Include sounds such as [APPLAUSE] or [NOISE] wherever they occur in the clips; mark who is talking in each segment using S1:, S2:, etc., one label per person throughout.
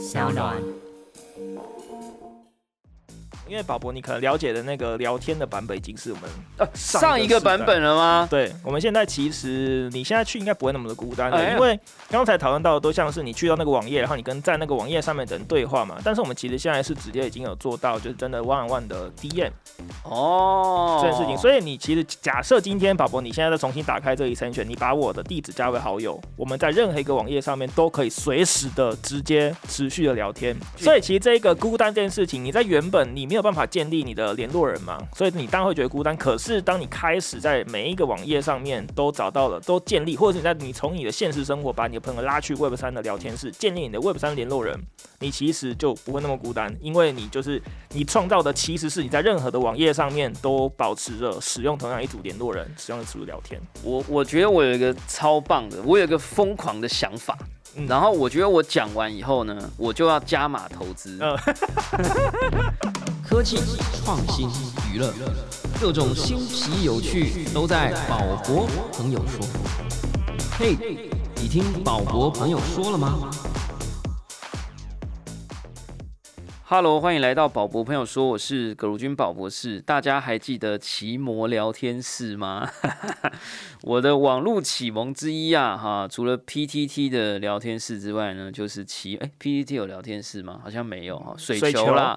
S1: 小暖。
S2: 因为宝博，你可能了解的那个聊天的版本已经是我们
S3: 呃上一个版本了吗？
S2: 对，我们现在其实你现在去应该不会那么的孤单的，
S3: 哎
S2: 因为刚才讨论到的都像是你去到那个网页，然后你跟在那个网页上面的人对话嘛。但是我们其实现在是直接已经有做到，就是真的 one on one 的 DM
S3: 哦，
S2: 这件事情。所以你其实假设今天宝博你现在再重新打开这一筛选，你把我的地址加为好友，我们在任何一个网页上面都可以随时的直接持续的聊天。所以其实这个孤单这件事情，你在原本你没有办法建立你的联络人嘛，所以你当然会觉得孤单。可是当你开始在每一个网页上面都找到了，都建立，或者你在你从你的现实生活把你的朋友拉去 Web 三的聊天室，建立你的 Web 三联络人，你其实就不会那么孤单，因为你就是你创造的其实是你在任何的网页上面都保持着使用同样一组联络人，使用一组聊天。
S3: 我我觉得我有一个超棒的，我有一个疯狂的想法。
S2: 嗯
S3: 然后我觉得我讲完以后呢，我就要加码投资。
S2: 嗯 [LAUGHS]
S1: 科技、创新、娱乐，各种新奇有趣都在宝博朋友说。嘿，你听宝博朋友说了吗？
S3: Hello，欢迎来到宝博朋友说，我是葛如君宝博士。大家还记得奇魔聊天室吗？[LAUGHS] 我的网络启蒙之一啊，哈，除了 PTT 的聊天室之外呢，就是奇哎、PTT 有聊天室吗？好像没有哈，水
S2: 水球
S3: 球啦，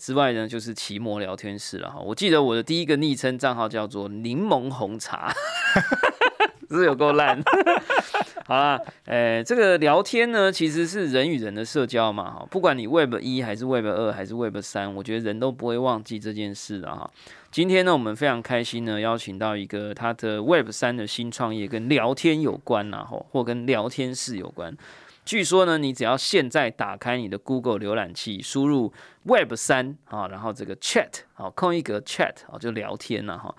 S3: 之外呢就是奇魔聊天室了哈。我记得我的第一个昵称账号叫做柠檬红茶，[LAUGHS] 是不是有够烂。[LAUGHS] 好啦，呃，这个聊天呢，其实是人与人的社交嘛，哈，不管你 Web 一还是 Web 二还是 Web 三，我觉得人都不会忘记这件事的哈。今天呢，我们非常开心呢，邀请到一个他的 Web 三的新创业跟聊天有关呐，吼，或跟聊天室有关。据说呢，你只要现在打开你的 Google 浏览器，输入 Web 三啊，然后这个 Chat 啊，空一格 Chat 啊，就聊天了哈。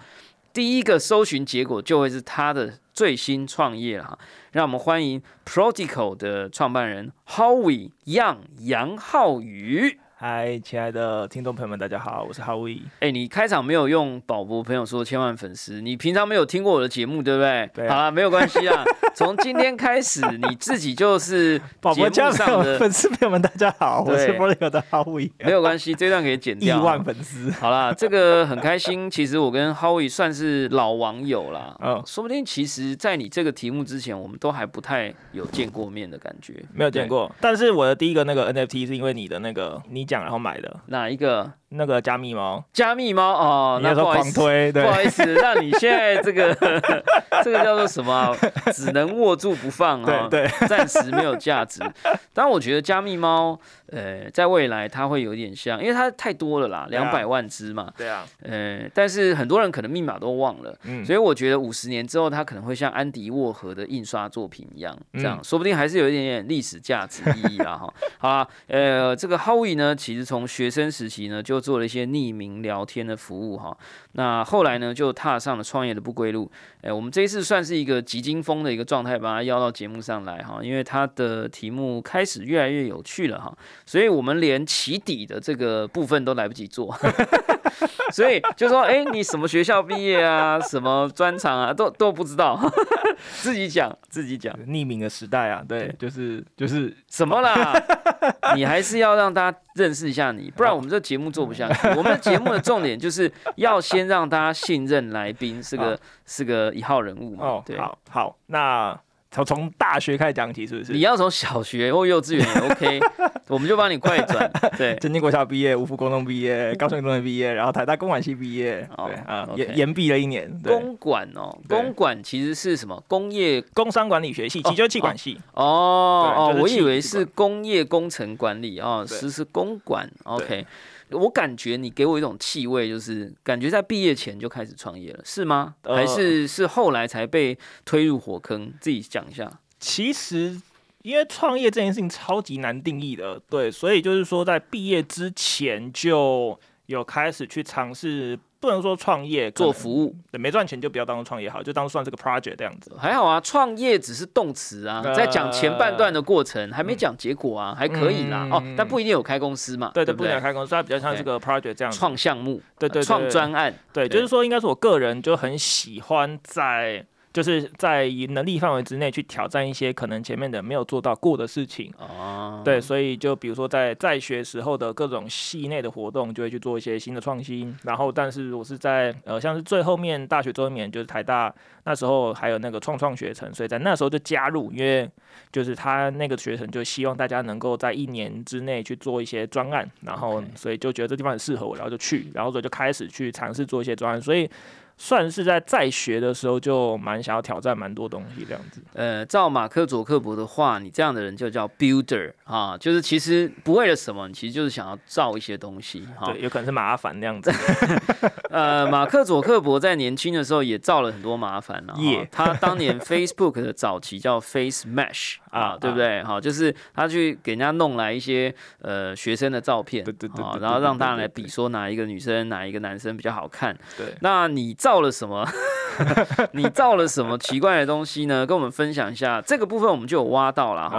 S3: 第一个搜寻结果就会是他的最新创业了哈。让我们欢迎 Protocol 的创办人 Howie Yang 杨浩宇。
S2: 嗨，亲爱的听众朋友们，大家好，我是 Howie。
S3: 哎，你开场没有用宝博朋友说千万粉丝，你平常没有听过我的节目，对不对？
S2: 对啊
S3: 好了，没有关系啊。[LAUGHS] 从今天开始，你自己就是
S2: 宝博家
S3: 上的，
S2: 粉丝朋友们，大家好，我是
S3: 对
S2: b o l i 的 Howie，
S3: 没有关系，这段可以剪
S2: 亿
S3: 掉。
S2: 万粉丝。
S3: 好啦，这个很开心。[LAUGHS] 其实我跟 Howie 算是老网友啦，
S2: 嗯
S3: 说不定其实，在你这个题目之前，我们都还不太有见过面的感觉。
S2: 没有见过，但是我的第一个那个 NFT 是因为你的那个你讲然后买的。
S3: 哪一个？
S2: 那个加密猫，
S3: 加密猫哦？
S2: 你那时候
S3: 那不好意思，
S2: 狂推，对
S3: 不，好意思，[LAUGHS] 让你现在这个 [LAUGHS] 这个叫做什么啊、只能握住不放啊、
S2: 对对，[LAUGHS]
S3: 暂时没有价值。但我觉得加密猫，呃，在未来它会有点像，因为它太多了啦，两百万只嘛，
S2: 对啊，
S3: 呃，但是很多人可能密码都忘了。
S2: 嗯，
S3: 所以我觉得五十年之后，它可能会像安迪沃荷的印刷作品一样，这样、
S2: 嗯
S3: 说不定还是有一点点历史价值意义啦哈。好啦，呃，这个 Howie 呢，其实从学生时期呢就做了一些匿名聊天的服务哈。那后来呢，就踏上了创业的不归路。哎、我们这一次算是一个急惊风的一个状态，把他邀到节目上来哈，因为他的题目开始越来越有趣了哈，所以我们连起底的这个部分都来不及做。[LAUGHS] 所以就说，哎、你什么学校毕业啊，什么专长啊，都都不知道，[LAUGHS] 自己讲自己讲
S2: 匿名的时代啊，对，就是就是
S3: 什么啦？[LAUGHS] 你还是要让大家认识一下你，不然我们这节目做不下去。我们的节目的重点就是要先让大家信任来宾是个是个一号人物嘛。
S2: 哦，
S3: 对，
S2: 好好，那从从大学开始讲起，是不是？
S3: 你要从小学或幼稚园也 OK，[LAUGHS] 我们就帮你快转。对，[LAUGHS]
S2: 正经国小毕业，五福高中毕业，高雄中学毕业，然后台大公管系毕业，
S3: 哦
S2: 对啊延延毕了一年，对，
S3: 公管哦，公管其实是什么？工业
S2: 工商管理学系，其实就是气管系，
S3: 哦哦，
S2: 对就是
S3: 我以为是工业工程管理哦，
S2: 对
S3: 是是公管。OK，我感觉你给我一种气味，就是感觉在毕业前就开始创业了，是吗？
S2: 呃
S3: 还是是后来才被推入火坑？自己讲一下。
S2: 其实。因为创业这件事情超级难定义的，对，所以就是说，在毕业之前就有开始去尝试，不能说创业
S3: 做服务。
S2: 对，没赚钱就不要当做创业好，就当算是个 project 这样子。
S3: 还好啊，创业只是动词啊，
S2: 呃
S3: 在讲前半段的过程，还没讲结果啊，还可以啦。
S2: 嗯。
S3: 哦，但不一定有开公司嘛，
S2: 对对，
S3: 对？不一
S2: 定有开公司，它比较像这个 project 这样子。
S3: 创项目，
S2: 对对对。
S3: 创专案，
S2: 对，
S3: 对。
S2: 就是说，应该是我个人就很喜欢在，就是在能力范围之内去挑战一些可能前面的没有做到过的事情。
S3: 哦，
S2: 对，所以就比如说在在学时候的各种系内的活动，就会去做一些新的创新。然后，但是我是在呃，像是最后面大学最后面就是台大那时候还有那个创创学程，所以在那时候就加入，因为就是他那个学程就希望大家能够在一年之内去做一些专案，然后所以就觉得这地方很适合我，然后就去，然后所以就开始去尝试做一些专案，所以。算是在在学的时候就蛮想要挑战蛮多东西这样子，
S3: 呃，照马克·佐克伯的话，你这样的人就叫 builder 啊，就是其实不为了什么，你其实就是想要造一些东西哈。
S2: 对，有可能是麻烦那样子。[LAUGHS]
S3: 呃，马克·佐克伯在年轻的时候也造了很多麻烦了、
S2: 耶
S3: 哈 [LAUGHS] 他当年 Facebook 的早期叫 Face Mesh [LAUGHS] 啊，
S2: 啊
S3: 对不对？好，就是他去给人家弄来一些呃学生的照片，
S2: 对对对
S3: 啊然后让大家来比说哪一个女生哪一个男生比较好看。
S2: 对，
S3: 那你造了什么？[LAUGHS] 你造了什么 [LAUGHS] 奇怪的东西呢？跟我们分享一下。这个部分我们就有挖到了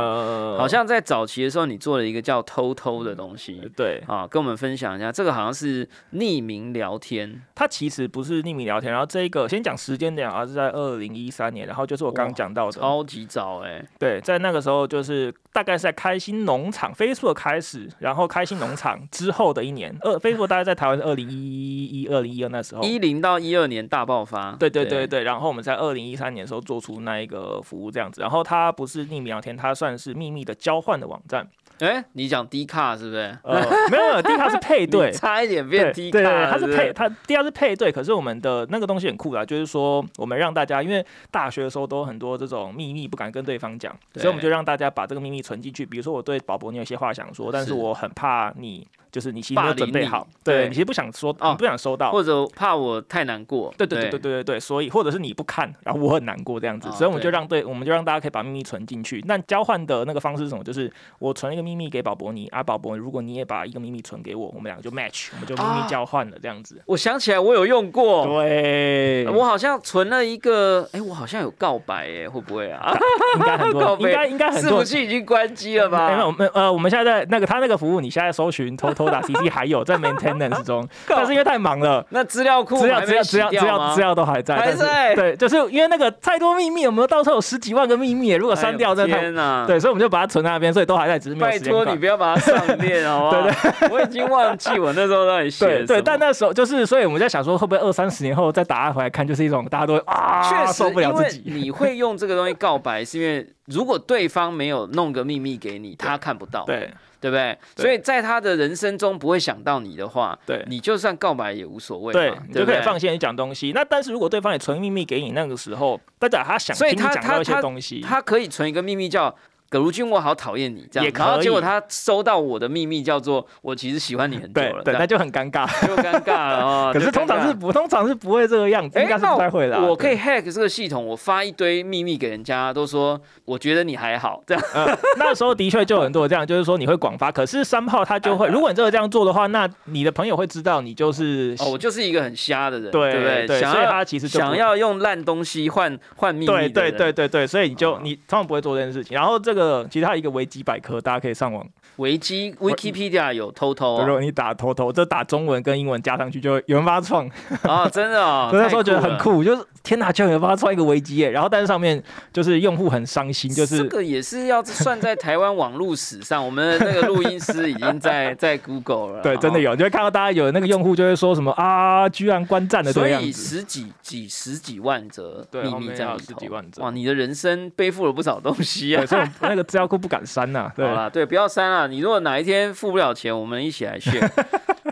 S3: 好像在早期的时候，你做了一个叫偷偷的东西
S2: 对，
S3: 啊，跟我们分享一下。这个好像是匿名聊天，
S2: 它其实不是匿名聊天，然后这个先讲时间点啊，是在二零一三年，然后就是我刚刚讲到的，
S3: 超级早哎、
S2: 对，在那个时候就是大概是在开心农场 Facebook 开始，然后开心农场之后的一年，二 Facebook 大概在台湾是二零一一、二零一二那时候。
S3: 一零到一二年大爆发。
S2: 对对对对，然后我们在二零一三年的时候做出那一个服务这样子，然后它不是匿名聊天，它算是秘密的交换的网站。
S3: 哎、你讲低卡是不是？
S2: 呃，没有没有，第一它是配对，[LAUGHS]
S3: 差一点变低卡
S2: 对对，它是配，它低卡是配对，可是我们的那个东西很酷啦，就是说我们让大家，因为大学的时候都有很多这种秘密不敢跟对方讲，所以我们就让大家把这个秘密存进去。比如说我对宝博你有些话想说，但是
S3: 是
S2: 我很怕你，就是你其实没有准备好，
S3: 对
S2: 对你其实不想说，
S3: 哦
S2: 你不想收到。
S3: 或者怕我太难过。
S2: 对对对对对对对，所以或者是你不看，然后我很难过这样子，
S3: 哦
S2: 所以我们就让对，我们就让大家可以把秘密存进去。那交换的那个方式是什么？就是我存一个秘密给宝博你，啊，宝博如果你也把一个秘密存给我，我们两个就 match，我们就秘密
S3: 啊
S2: 交换了这样子。
S3: 我想起来，我有用过。
S2: 对，
S3: 我好像存了一个，哎、我好像有告白哎，会不会啊？
S2: 应该很多 [LAUGHS] 应该应该很多人。
S3: 伺服器已经关机了吧？
S2: 没有，我们呃，我们现在在那个他那个服务，你现在搜寻偷偷打 CC 还有在 maintenance [LAUGHS] 中，[LAUGHS] 但是因为太忙了，
S3: 那资料库
S2: 资料资料资料资料资？料都还在，
S3: 还在
S2: 对，就是因为那个太多秘密，我们到时候有十几万个秘密，如果删掉，真的！对，所以我们就把它存在那边，所以都还在，只是没有
S3: 托你不要把它上链好不好？对 [LAUGHS] 对，[LAUGHS] 我已经忘记我那时候到底写
S2: 对对，但那时候就是，所以我们在想说，会不会二三十年后再打开回来看，就是一种大家都会啊，
S3: 确实
S2: 受不了
S3: 因为
S2: 自己。
S3: 你会用这个东西告白，是因为如果对方没有弄个秘密给你，他看不到，
S2: 对
S3: 对不对？
S2: 对
S3: 所以在他的人生中不会想到你的话，
S2: 对
S3: 你就算告白也无所谓
S2: 对
S3: 嘛，
S2: 你就可以放心地讲东西。那但是如果对方也存秘密给你，那个时候代表他想
S3: 所以他他
S2: 讲到一些
S3: 他
S2: 东西，
S3: 他可以存一个秘密叫。葛如君，我好讨厌你这样
S2: 也，可
S3: 然后结果他收到我的秘密叫做我其实喜欢你很久了，
S2: 对那就很尴尬。
S3: 就尴尬了哦。[LAUGHS]
S2: 可是通常是不，通常是不会这个样子，
S3: 哎，
S2: 应该是不太会啦。
S3: 我可以 hack 这个系统，我发一堆秘密给人家，都说我觉得你还好，这样
S2: 呃，那时候的确就有很多这样，就是说你会广发，可是三炮他就会，[LAUGHS] 如果你真的这样做的话，那你的朋友会知道你就是
S3: 哦，我就是一个很瞎的人，
S2: 对
S3: 对不对？
S2: 对，所以
S3: 想要
S2: 他其实
S3: 想要用烂东西换换秘密
S2: 对对对对对，所以你就
S3: 哦
S2: 你通常不会做这件事情。然后这个其他一个维基百科，大家可以上网，
S3: 维基 Wikipedia 有偷偷哦，
S2: 如果你打偷偷，这打中文跟英文加上去，就会有人帮他创。
S3: 啊真的哦，[LAUGHS]
S2: 我那时候觉得。很酷，就是天哪，居然有人帮他创一个维基耶！然后但是上面就是用户很伤心，就是
S3: 这个也是要算在台湾网络史上，我们的那个录音师已经在 [LAUGHS] 在 Google 了，
S2: 对，真的
S3: 哦。
S2: 有，你会看到大家有那个用户就会说什么啊，居然观战的这
S3: 所。以十几几十几万则秘密在里头
S2: 十几万则
S3: 哇，你的人生背负了不少东西啊
S2: 对，。所以我那个资料库不敢删呐。[LAUGHS] 对
S3: 好，啦，对，不要删了。你如果哪一天付不了钱，我们一起来炫。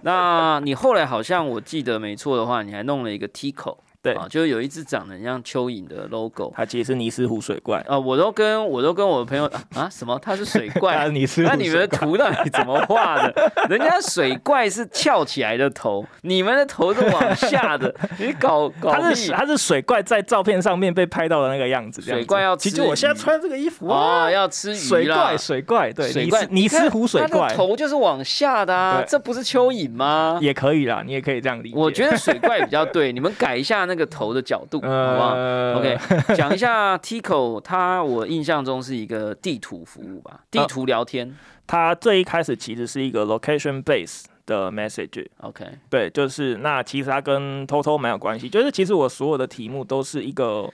S3: 那你后来好像我记得没错的话，你还弄了一个 Tico，
S2: 对
S3: 啊，就是有一只长得很像蚯蚓的 logo。
S2: 它其实是尼斯湖水怪，
S3: 啊，我都跟我都跟我的朋友啊啊什么？它是水 [LAUGHS]
S2: 它
S3: 怪
S2: 是。尼斯湖
S3: 那你们的图到底怎么画的？人家水怪是翘起来的头，你们的头是往下的，你搞搞
S2: 它是它是水怪在照片上面被拍到的那个样子，
S3: 水怪要吃
S2: 其实我现在穿这个衣服
S3: 哦，
S2: 啊，
S3: 要吃鱼啦
S2: 水怪。水怪对尼
S3: 水怪
S2: 尼斯湖水怪
S3: 头就是往下的啊，这不是蚯蚓吗？
S2: 也可以啦，你也可以这样理解。
S3: 我觉得水怪比较对，你们改一下那个头的角度，好不好
S2: 呃
S3: ？OK，[LAUGHS] 讲一下 Tico，它我印象中是一个地图服务吧，地图聊天。
S2: 它最一开始其实是一个 location base 的
S3: message，OK，
S2: 对，就是那其实它跟偷偷蛮有关系，就是其实我所有的题目都是一个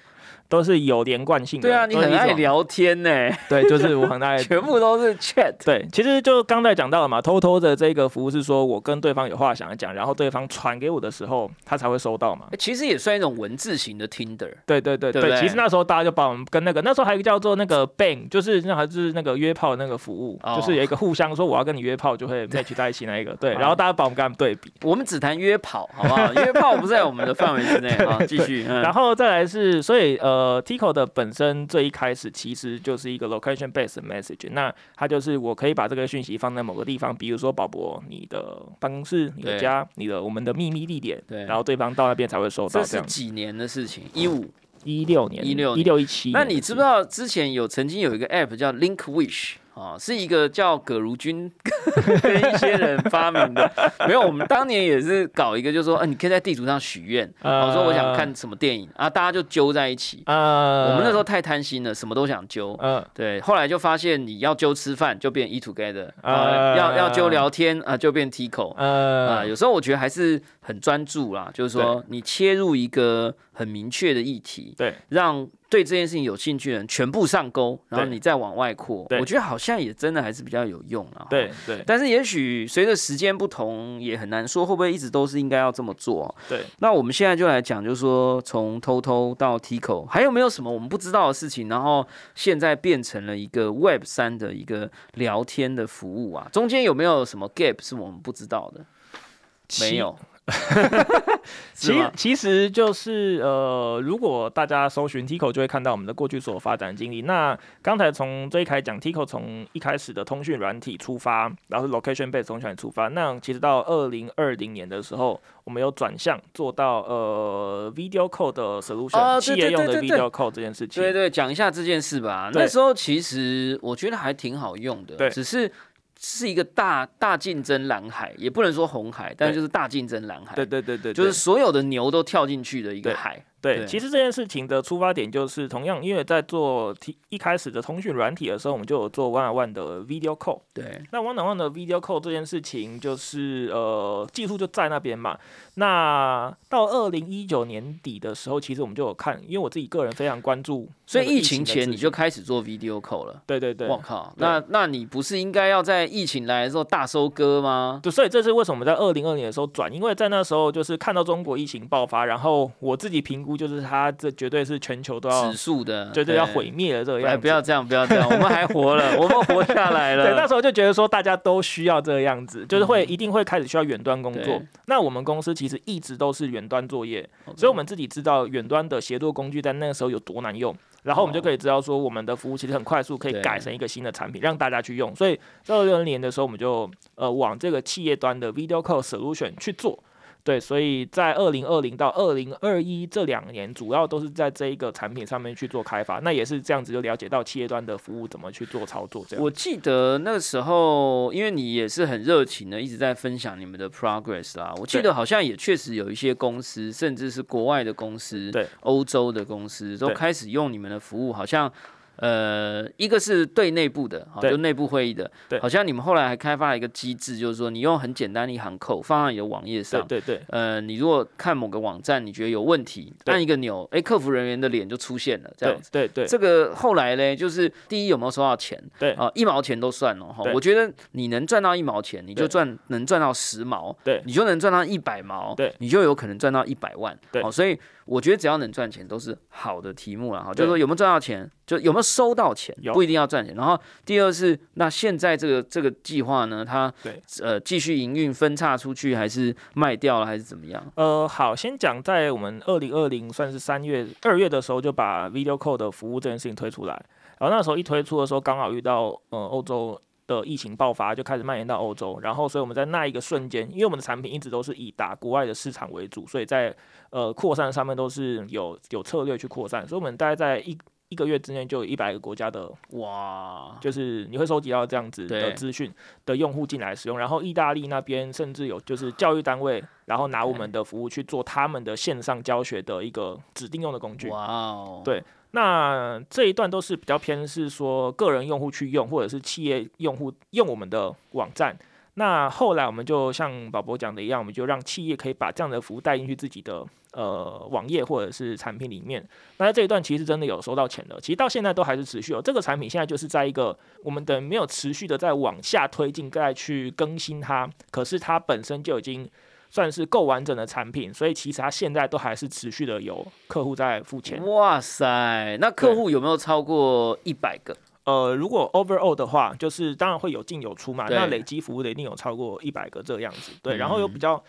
S2: 都是有连贯性的。
S3: 对啊，你很爱聊天呢，[LAUGHS]
S2: 对，就是我很爱 [LAUGHS]
S3: 全部都是 chat。
S2: 对，其实就刚才讲到了嘛，偷偷的这个服务是说我跟对方有话想要讲，然后对方传给我的时候，他才会收到嘛。
S3: 欸其实也算一种文字型的 Tinder。
S2: 对对对
S3: 对
S2: 其实那时候大家就把我们跟那个那时候还有一个叫做那个 Bang，就是那还是那个约炮那个服务，
S3: 哦
S2: 就是有一个互相说我要跟你约炮就会 match 在一起那一个，对，[LAUGHS] 然后大家把我们跟他们对比，
S3: 我们只谈约跑，好不好？约炮不在我们的范围之内啊。继续，嗯
S2: 然后再来是，所以呃，Tico 的本身最一开始其实就是一个 location based message，那它就是我可以把这个讯息放在某个地方，比如说宝博你的办公室、你的家、你的我们的秘密地点，
S3: 对
S2: 然后对方到那边才会收到
S3: 这是。几年的事情？一五。
S2: 一六年、一
S3: 六一
S2: 六一七，
S3: 那你知不知道之前有曾经有一个 app 叫 Link Wish 啊，是一个叫葛如君 [LAUGHS] 跟一些人发明的。没有，我们当年也是搞一个，就是说，呃，你可以在地图上许愿，
S2: 呃
S3: 我说我想看什么电影啊，大家就揪在一起。
S2: 呃，
S3: 我们那时候太贪心了，什么都想揪。
S2: 呃
S3: 对，后来就发现你要揪吃饭就变 eat together，啊，
S2: 呃
S3: 要要揪聊天啊就变 Tico。
S2: 呃
S3: 啊，有时候我觉得还是很专注啦，就是说你切入一个很明确的议题，
S2: 对，
S3: 让对这件事情有兴趣的人全部上钩，然后你再往外扩，我觉得好像也真的还是比较有用了。
S2: 对。对
S3: 但是也许随着时间不同，也很难说会不会一直都是应该要这么做。
S2: 对，
S3: 那我们现在就来讲，就是说从偷偷到 Tico，还有没有什么我们不知道的事情？然后现在变成了一个 Web 三的一个聊天的服务啊，中间有没有什么 gap 是我们不知道的？没有，是 [LAUGHS]
S2: 其
S3: 吗？
S2: 其实就是呃，如果大家搜寻 Tico，就会看到我们的过去所发展经历。那刚才从这一开始讲，Tico 从一开始的通讯软体出发，然后是 location based 通讯软体出发。那其实到二零二零年的时候，我们有转向做到呃 video call 的 solution，、
S3: 哦
S2: 企业用的
S3: 对对对
S2: video call 这件事情。
S3: 对对，讲一下这件事吧。那时候其实我觉得还挺好用的，
S2: 对
S3: 只是是一个大大竞争蓝海，也不能说红海，但
S2: 对
S3: 就是大竞争蓝海。
S2: 对对对对，
S3: 就是所有的牛都跳进去的一个海。
S2: 对，其实这件事情的出发点就是同样，因为在做一开始的通讯软体的时候，我们就有做 one on one 的 video call。
S3: 对
S2: 那 one on one 的 video call 这件事情，就是呃技术就在那边嘛。那到二零一九年底的时候，其实我们就有看，因为我自己个人非常关注
S3: 所以疫
S2: 情
S3: 情前你就开始做 video call 了。
S2: 对对对
S3: 我靠，那那你不是应该要在疫情来的时候大收割吗？
S2: 对，所以这是为什么在二零二年的时候转，因为在那时候就是看到中国疫情爆发，然后我自己评估就是它这绝对是全球都要
S3: 指数的，
S2: 绝对要毁灭了这个样
S3: 哎，
S2: 子。
S3: 不要这样，不要这样，我们还活了，我们活下来了。[LAUGHS]
S2: 对，那时候就觉得说大家都需要这个样子，就是会
S3: 嗯
S2: 一定会开始需要远端工作。那我们公司其实一直都是远端作业所以我们自己知道远端的协作工具在那个时候有多难用。然后我们就可以知道说，我们的服务其实很快速可以改成一个新的产品，让大家去用。所以在二六年的时候，我们就呃往这个企业端的 video call solution 去做。对，所以在二零二零到二零二一这两年，主要都是在这一个产品上面去做开发。那也是这样子，就了解到企业端的服务怎么去做操作。这样，
S3: 我记得那个时候，因为你也是很热情的，一直在分享你们的 progress 啦。我记得好像也确实有一些公司，甚至是国外的公司，
S2: 对
S3: 欧洲的公司，都开始用你们的服务，好像。呃，一个是对内部的，好，就内部会议的，好像你们后来还开发了一个机制，就是说你用很简单的一行 code 放到你的网页上，
S2: 对对
S3: 呃，你如果看某个网站，你觉得有问题，按一个钮，哎，客服人员的脸就出现了，这样子。
S2: 对对
S3: 这个后来呢，就是第一有没有收到钱，
S2: 对。
S3: 啊，一毛钱都算了哈。
S2: 对。
S3: 我觉得你能赚到一毛钱，你就
S2: 对。
S3: 赚能赚到十毛，
S2: 对。
S3: 你就能赚到一百毛，
S2: 对。
S3: 你就有可能赚到一百万，
S2: 对。
S3: 好，所以我觉得只要能赚钱都是好的题目了哈。就是说有没有赚到钱，就有没有收到钱，
S2: 有
S3: 不一定要赚钱。然后第二是那现在这个这个计划呢，它
S2: 对
S3: 呃继续营运分叉出去，还是卖掉了，还是怎么样？
S2: 呃，好，先讲在我们二零二零算是三月、二月的时候，就把 Video Call 的服务这件事情推出来。然后那时候一推出的时候，刚好遇到呃欧洲的疫情爆发，就开始蔓延到欧洲。然后所以我们在那一个瞬间，因为我们的产品一直都是以打国外的市场为主，所以在呃扩散上面都是有有策略去扩散。所以我们大概在一一个月之内就有一百个国家的
S3: 哇，
S2: 就是你会收集到这样子的资讯的用户进来使用，然后意大利那边甚至有就是教育单位，然后拿我们的服务去做他们的线上教学的一个指定用的工具。
S3: 哇哦，
S2: 对那这一段都是比较偏是说个人用户去用，或者是企业用户用我们的网站。那后来我们就像宝博讲的一样，我们就让企业可以把这样的服务带进去自己的呃网页或者是产品里面。那这一段其实真的有收到钱的，其实到现在都还是持续哦。这个产品现在就是在一个我们的没有持续的在往下推进，再去更新它，可是它本身就已经算是够完整的产品，所以其实它现在都还是持续的有客户在付钱。
S3: 哇塞，那客户有没有超过一百个？
S2: 呃，如果 overall 的话，就是当然会有进有出嘛，那累积服务的一定有超过一百个这个样子。对，然后有
S3: 嗯
S2: 比较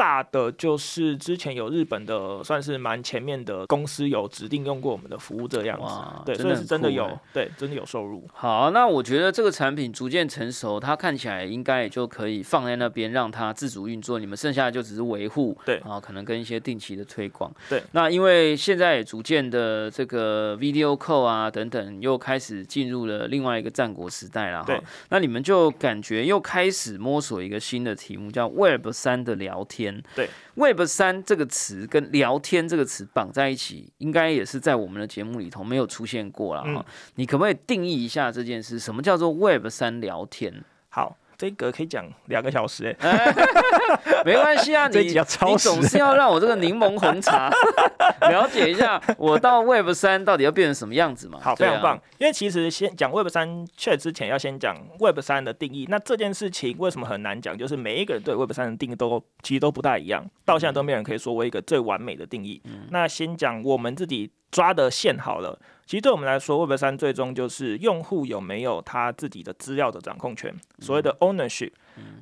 S2: 大的就是之前有日本的算是蛮前面的公司有指定用过我们的服务这样子，对，
S3: 真的很
S2: 所以是真的有对，真的有收入。
S3: 好，那我觉得这个产品逐渐成熟，它看起来应该也就可以放在那边让它自主运作，你们剩下的就只是维护，
S2: 对
S3: 啊，可能跟一些定期的推广，
S2: 对。
S3: 那因为现在也逐渐的这个 video call 啊等等，又开始进入了另外一个战国时代了哈
S2: 对。
S3: 那你们就感觉又开始摸索一个新的题目，叫 Web 三的聊天。
S2: 对
S3: ，Web 三这个词跟聊天这个词绑在一起，应该也是在我们的节目里头没有出现过了哈。
S2: 嗯
S3: 你可不可以定义一下这件事？什么叫做 Web 三聊天？
S2: 好，这个可以讲两个小时哎、[LAUGHS]
S3: 没关系啊，你你总是要让我这个柠檬红茶 [LAUGHS] 了解一下，我到 Web 三到底要变成什么样子嘛？
S2: 好，非常棒。因为其实先讲 Web 三，确之前要先讲 Web 三的定义。那这件事情为什么很难讲？就是每一个人对 Web 三的定义都其实都不大一样，到现在都没有人可以说我一个最完美的定义。
S3: 嗯
S2: 那先讲我们自己抓的线好了。其实对我们来说，Web 三最终就是用户有没有他自己的资料的掌控权，所谓的 ownership，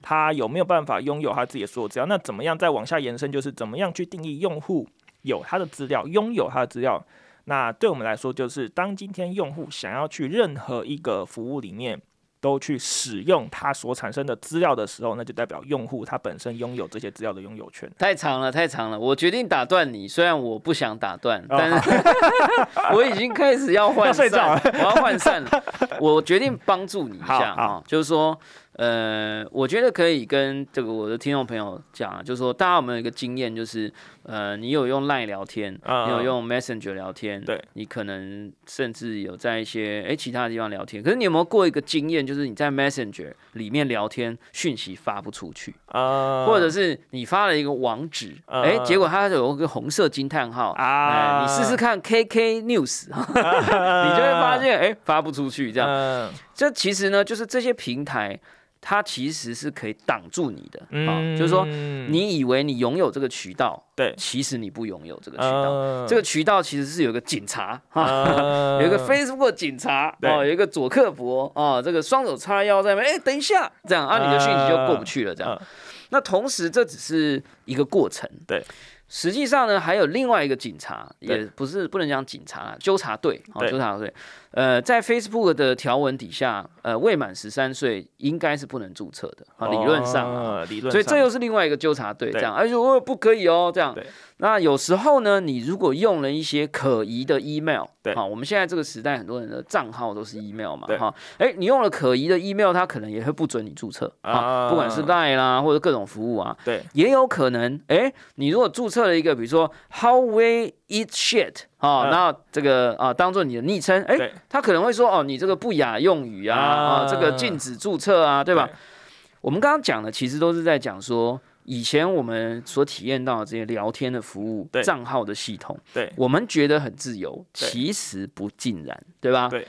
S2: 他有没有办法拥有他自己的所有资料？那怎么样再往下延伸，就是怎么样去定义用户有他的资料，拥有他的资料？那对我们来说，就是当今天用户想要去任何一个服务里面都去使用它所产生的资料的时候，那就代表用户他本身拥有这些资料的拥有权。
S3: 太长了，太长了，我决定打断你。虽然我不想打断，
S2: 哦
S3: 但是 [LAUGHS] 我已经开始要涣
S2: 要睡着
S3: 散，我要换散了。我决定帮助你一下啊，就是说，呃，我觉得可以跟这个我的听众朋友讲啊，就是说，大家有没有一个经验，就是呃，你有用 Line 聊天，
S2: 嗯
S3: 你有用 Messenger 聊天，
S2: 对，
S3: 你可能甚至有在一些哎其他的地方聊天，可是你有没有过一个经验，就是你在 Messenger 里面聊天，讯息发不出去？
S2: 呃，
S3: 或者是你发了一个网址，
S2: 呃
S3: 哎、结果它有一个红色惊叹号，哎、
S2: 啊，
S3: 你试试看 KK News，[LAUGHS] 你就会发现，哎、发不出去，这样。
S2: 嗯
S3: 这其实呢，就是这些平台，它其实是可以挡住你的，啊、
S2: 嗯，
S3: 就是说，
S2: 你
S3: 你以为你拥有这个渠道，
S2: 对
S3: 其实你不拥有这个渠道。
S2: 呃
S3: 这个渠道其实是有个警察哈，
S2: 呃 [LAUGHS]
S3: 有一个 Facebook 警察
S2: 对
S3: 哦，有一个左克伯哦，这个双手叉腰在那边，哎、等一下，这样啊，你的讯息就过不去了，这样。
S2: 呃
S3: 那同时，这只是一个过程。
S2: 对，
S3: 实际上呢，还有另外一个警察，也不是不能讲警察啦，纠察队，哦，
S2: 对
S3: 纠察队。呃，在 Facebook 的条文底下，呃，未满十三岁应该是不能注册的啊，理论上啊。
S2: 呃理论上，
S3: 所以这又是另外一个纠察队，这
S2: 对
S3: 样，而且我不可以哦，这样。那有时候呢，你如果用了一些可疑的 email，
S2: 对
S3: 好，我们现在这个时代很多人的账号都是 email 嘛，哈，哎，你用了可疑的 email，它可能也会不准你注册啊，
S2: 啊
S3: 不管是 Line 啦或者各种服务啊，
S2: 对
S3: 也有可能，哎，你如果注册了一个，比如说 How we eat shit 啊，
S2: 嗯。
S3: 那这个啊当做你的昵称，哎，他可能会说哦，你这个不雅用语啊，啊，
S2: 啊
S3: 这个禁止注册啊，对。吧？
S2: 对？
S3: 我们刚刚讲的其实都是在讲说，以前我们所体验到的这些聊天的服务
S2: 对。
S3: 账号的系统，
S2: 对。
S3: 我们觉得很自由，其实不尽然，对吧？
S2: 对。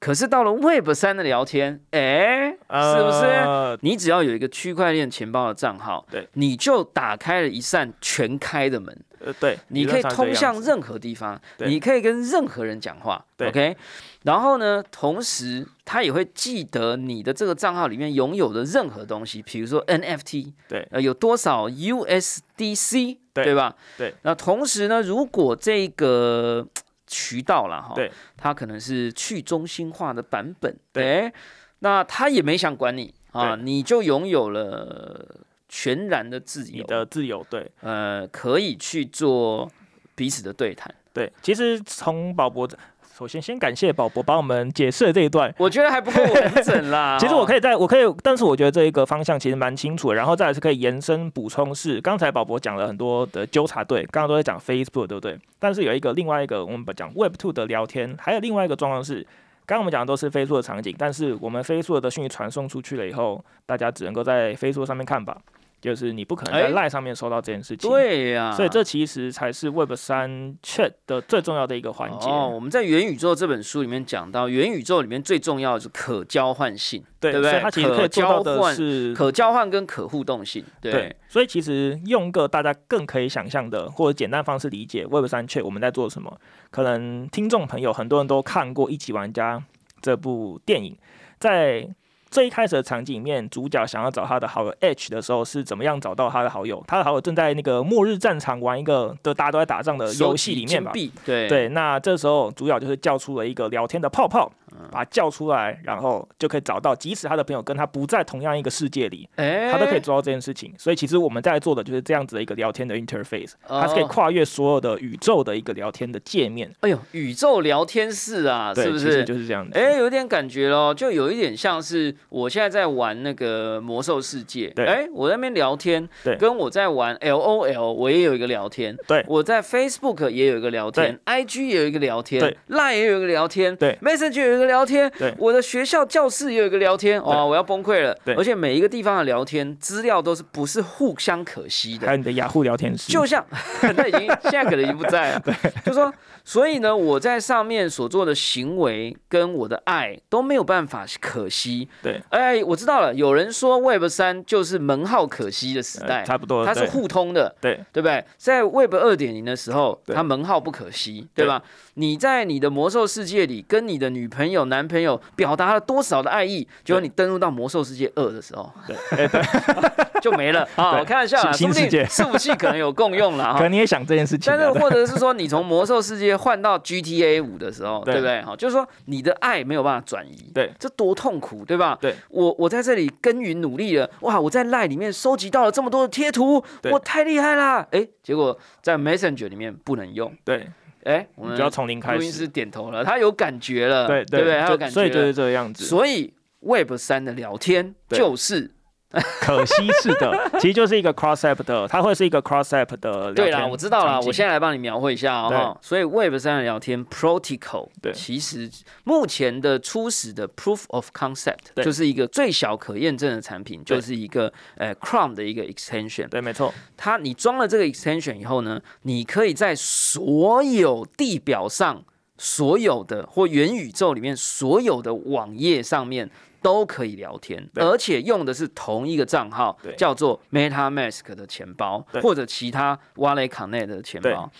S3: 可是到了 Web 三的聊天，哎，是不是？
S2: 呃
S3: 你只要有一个区块链钱包的账号，
S2: 对，
S3: 你就打开了一扇全开的门，
S2: 呃，对，
S3: 你可以通向任何地方，你可以跟任何人讲话，OK。然后呢，同时他也会记得你的这个账号里面拥有的任何东西，比如说 NFT，
S2: 对
S3: 呃，有多少 USDC，
S2: 对
S3: 吧？
S2: 对。
S3: 那同时呢，如果这个渠道啦，哈，
S2: 对，
S3: 它可能是去中心化的版本，
S2: 对
S3: 那他也没想管你啊，你就拥有了全然的自由，
S2: 你的自由，对
S3: 呃，可以去做彼此的对谈。
S2: 对。其实从宝博，首先先感谢宝博帮我们解释了这一段。
S3: 我觉得还不够完整啦。[LAUGHS]
S2: 其实我可
S3: 以，
S2: 以在我可以，但是我觉得这一个方向其实蛮清楚的，然后再来是可以延伸补充是，刚才宝博讲了很多的纠察队，刚刚都在讲 Facebook 对不对？但是有一个另外一个我们讲 Web Two 的聊天，还有另外一个状况是，刚刚我们讲的都是 Facebook 的场景，但是我们 Facebook 的讯息传送出去了以后，大家只能够在 Facebook 上面看吧。就是你不可能在
S3: 哎
S2: 赖上面收到这件事情。。
S3: 对呀、
S2: 所以这其实才是 Web 三 Chat 的最重要的一个环节。
S3: 哦，我们在元宇宙这本书里面讲到，元宇宙里面最重要的是可交换性，
S2: 对，
S3: 对不对
S2: 它其实可以做到的
S3: 可交换
S2: 是
S3: 可交换跟可互动性。对，
S2: 对，所以其实用个大家更可以想象的或者简单方式理解 Web 三 Chat 我们在做什么。可能听众朋友很多人都看过《一级玩家》这部电影，在最一开始的场景里面，主角想要找他的好友 H 的时候，是怎么样找到他的好友？他的好友正在那个末日战场玩一个就大家都在打仗的游戏里面吧
S3: 对
S2: 对，那这时候主角就是叫出了一个聊天的泡泡，
S3: 嗯
S2: 把他叫出来，然后就可以找到，即使他的朋友跟他不在同样一个世界里，
S3: 哎，
S2: 他都可以做到这件事情。所以其实我们在做的就是这样子的一个聊天的 interface，它是可以
S3: 哦
S2: 跨越所有的宇宙的一个聊天的界面。
S3: 哎呦，宇宙聊天室啊，是不是？
S2: 就是这样子。
S3: 哎，有点感觉咯，就有一点像是我现在在玩那个魔兽世界，
S2: 对
S3: 哎，我在那边聊天，
S2: 对
S3: 跟我在玩 L O L，我也有一个聊天，
S2: 对
S3: 我在 Facebook 也有一个聊天，IG 也有一个聊天
S2: 对
S3: ，Line 也有一个聊天，
S2: 对
S3: ，Messenger 有一个聊天，
S2: 对。
S3: 我的学校教室也有一个聊天，哇，我要崩溃了，
S2: 对。
S3: 而且每一个地方的聊天资料都是不是互相可惜的。
S2: 还，有你的雅虎聊天室，
S3: 就像 [LAUGHS] 那已经 [LAUGHS] 现在可能已经不在了，对。就说，所以呢，我在上面所做的行为跟我的爱都没有办法可惜。
S2: 对，
S3: 哎，我知道了，有人说 Web 三就是门号可惜的时代
S2: 呃，差不多，
S3: 它是互通的，
S2: 对。
S3: 对不对？在 Web 二点零的时候，它门号不可惜，对吧？你在你的魔兽世界里跟你的女朋友、男朋友表达了多少的爱意，结果你登录到魔兽世界二的时候，
S2: 对，[LAUGHS]
S3: 就没了。[LAUGHS] 啊！我开玩笑啦，说不定
S2: 新世界。[LAUGHS]
S3: 伺服器可能有共用了哈
S2: 可能。你也想这件事情啊，
S3: 但是，或者是说，你从魔兽世界换到 GTA 五的时候，
S2: 对。
S3: 对不对？好，就是说你的爱没有办法转移，
S2: 对，
S3: 这多痛苦，对吧？
S2: 对，
S3: 我我在这里耕耘努力了，哇，我在赖里面收集到了这么多的贴图，
S2: 对。
S3: 我太厉害啦！哎，结果在 Messenger 里面不能用，
S2: 对，
S3: 哎，我们
S2: 你就要从零开始，
S3: 录音师点头了，他有感觉了，
S2: 对
S3: 对不对？他有感觉了，
S2: 所以就是这个样子。
S3: 所以 Web 三的聊天就是 [LAUGHS]
S2: 可惜是的，其实就是一个 cross app 的，它会是一个 cross app 的
S3: 对啦，我知道啦，我现在来帮你描绘一下哦。所以 Web 三的聊天 Protocol，
S2: 对
S3: 其实目前的初始的 Proof of Concept 就是一个最小可验证的产品，就是一个呃 Chrome 的一个 extension。
S2: 对，没错，
S3: 它你装了这个 extension 以后呢，你可以在所有地表上所有的或元宇宙里面所有的网页上面。都可以聊天，而且用的是同一个账号，叫做 MetaMask 的钱包，或者其他 Wallet Connect 的钱包。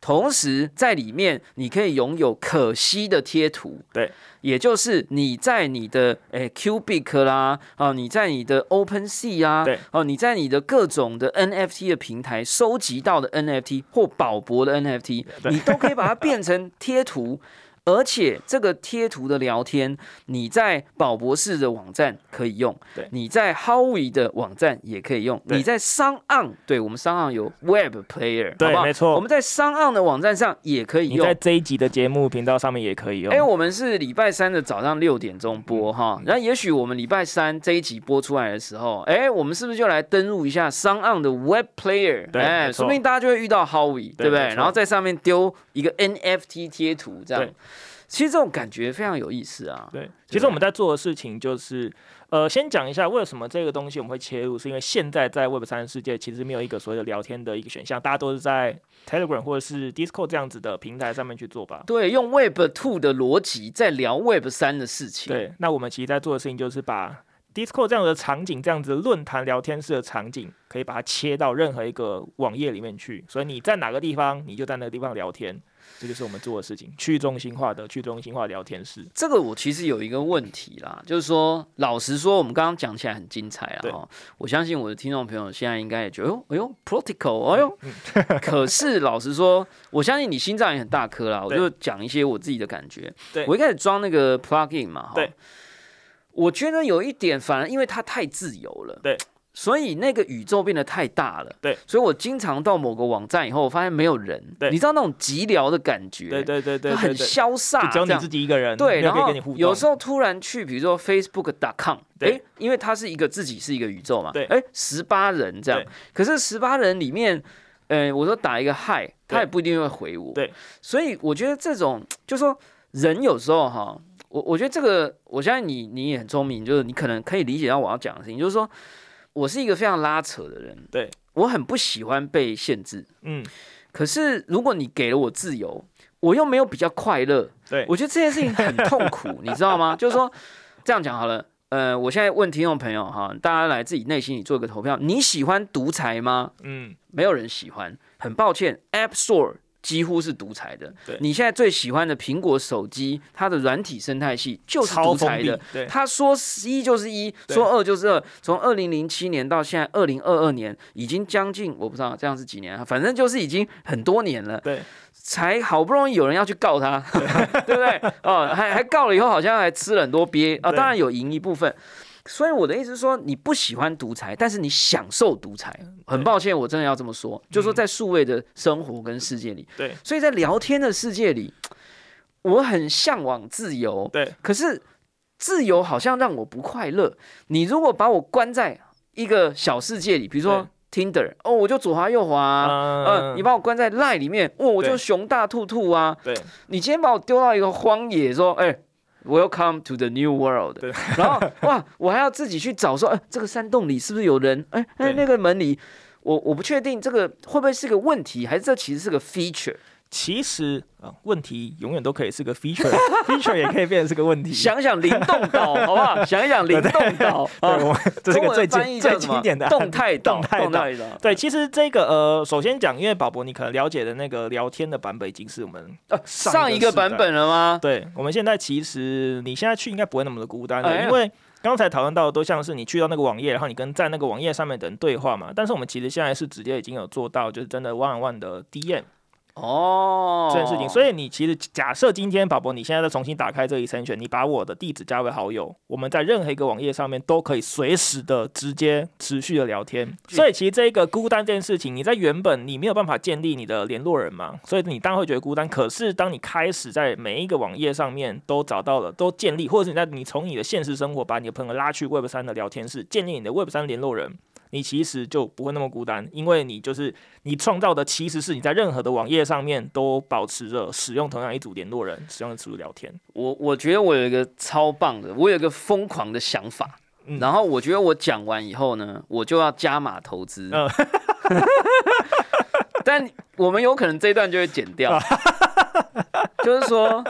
S3: 同时，在里面你可以拥有可惜的贴图，
S2: 对，
S3: 也就是你在你的诶 Cubic 啦，啊，你在你的 OpenSea 啊，
S2: 对，
S3: 哦，你在你的各种的 NFT 的平台收集到的 NFT 或宝博的 NFT，你都可以把它变成贴图。而且这个贴图的聊天，你在宝博士的网站可以用
S2: 对，
S3: 你在 Howie 的网站也可以用，你在商岸，对我们商岸有 Web Player，
S2: 对
S3: 好好？
S2: 没错。
S3: 我们在商岸的网站上也可以用。
S2: 你在。这一集的节目频道上面也可以用。
S3: 哎、我们是礼拜三的早上六点钟播哈，然后也许我们礼拜三这一集播出来的时候，哎、我们是不是就来登录一下商岸的 Web Player？
S2: 对
S3: 哎、说不定大家就会遇到 Howie，对不对？然后在上面丢一个 NFT 贴图，这样。
S2: 对，
S3: 其实这种感觉非常有意思啊。
S2: 对，其实我们在做的事情就是，呃，先讲一下为什么这个东西我们会切入，是因为现在在 Web 三世界其实没有一个所谓的聊天的一个选项，大家都是在 Telegram 或者是 Discord 这样子的平台上面去做吧。
S3: 对，用 Web Two 的逻辑在聊 Web 三的事情。，
S2: 对，那我们其实在做的事情就是把 Discord 这样的场景，这样子论坛聊天室的场景，可以把它切到任何一个网页里面去。所以你在哪个地方，你就在那个地方聊天，这就是我们做的事情。去中心化的去中心化聊天室。
S3: 这个我其实有一个问题啦，就是说，老实说，我们刚刚讲起来很精彩啊
S2: 对
S3: 哈。我相信我的听众朋友现在应该也觉得，哎呦，哎呦，Protocol，哎呦。可是老实说，我相信你心脏也很大颗啦。我就讲一些我自己的感觉。
S2: 对
S3: 我一开始装那个 plugin 嘛，哈
S2: 对。
S3: 我觉得有一点，反而因为它太自由了，
S2: 对，
S3: 所以那个宇宙变得太大了，
S2: 对，
S3: 所以我经常到某个网站以后，我发现没有人，
S2: 对。
S3: 你知道那种寂寥的感觉，
S2: 对对对对
S3: 它很潇洒，
S2: 就只有你自己一个人，
S3: 对，然后。有时候突然去，比如说 Facebook.com，
S2: 对。
S3: 哎，因为它是一个自己是一个宇宙嘛，
S2: 对。
S3: 哎，十八人这样，可是十八人里面，呃，我说打一个嗨，他也不一定会回我，
S2: 对，
S3: 所以我觉得这种就说人有时候哈，我我觉得这个，我相信你你也很聪明，就是你可能可以理解到我要讲的事情，就是说。我是一个非常拉扯的人，
S2: 对
S3: 我很不喜欢被限制。
S2: 嗯，
S3: 可是如果你给了我自由，我又没有比较快乐，
S2: 对，
S3: 我觉得这件事情很痛苦，[LAUGHS] 你知道吗？就是说这样讲好了。呃，我现在问听众朋友哈，大家来自己内心里做一个投票，你喜欢独裁吗？
S2: 嗯，
S3: 没有人喜欢，很抱歉，App Store 几乎是独裁的。
S2: 对
S3: 你现在最喜欢的苹果手机，它的软体生态系就是独裁的。，
S2: 对，
S3: 他说一就是一，
S2: 对
S3: 说二就是二。从二零零七年到现在二零二二年，已经将近我不知道这样是几年啊，反正就是已经很多年了。
S2: 对，
S3: 才好不容易有人要去告他，[LAUGHS] 对不对？哦，还还告了以后，好像还吃了很多鳖啊、
S2: 对
S3: 当然有赢一部分。所以我的意思是说，你不喜欢独裁，但是你享受独裁。很抱歉，我真的要这么说，就说在数位的生活跟世界里，
S2: 对，
S3: 所以在聊天的世界里，我很向往自由，
S2: 对，
S3: 可是自由好像让我不快乐。你如果把我关在一个小世界里，比如说 Tinder，哦，我就左滑右滑、啊。
S2: 嗯
S3: 呃，你把我关在 Line 里面，哦，我就熊大兔兔啊！
S2: 对，
S3: 你今天把我丢到一个荒野，说，哎、e l c o m e to the new world。然后，哇，我还要自己去找说，哎、这个山洞里是不是有人？哎、哎、
S2: 对
S3: 那个门里，我我不确定这个会不会是个问题，还是这其实是个 feature。
S2: 其实啊、问题永远都可以是个 feature，feature [LAUGHS] 也可以变成是个问题。
S3: 想想灵动岛，好不好？[LAUGHS] 想一想灵动岛
S2: 对，
S3: 啊，
S2: 我们这个最经最经典的
S3: 动态岛，
S2: 动态岛。对，其实这个呃，首先讲，因为宝博你可能了解的那个聊天的版本已经是我们
S3: 呃
S2: 上
S3: 上一个版本了吗？
S2: 对，我们现在其实你现在去应该不会那么的孤单的，
S3: 哎
S2: 因为刚才讨论到的都像是你去到那个网页，然后你跟在那个网页上面的人对话嘛。但是我们其实现在是直接已经有做到，就是真的 one on one 的 DM
S3: 哦，
S2: 这件事情。所以你其实假设今天宝宝你现在再重新打开这一 extension，你把我的地址加为好友，我们在任何一个网页上面都可以随时的直接持续的聊天。所以其实这个孤单这件事情，你在原本你没有办法建立你的联络人嘛，所以你当然会觉得孤单。可是当你开始在每一个网页上面都找到了，都建立，或者是你在你从你的现实生活把你的朋友拉去 Web 三的聊天室，建立你的 Web 三联络人。你其实就不会那么孤单，因为你就是你创造的，其实是你在任何的网页上面都保持着使用同样一组联络人，使用的组聊天。
S3: 我我觉得我有一个超棒的，我有一个疯狂的想法，
S2: 嗯
S3: 然后我觉得我讲完以后呢，我就要加码投资。
S2: 嗯 [LAUGHS] [LAUGHS]
S3: 但我们有可能这一段就会剪掉，[LAUGHS] 就是说，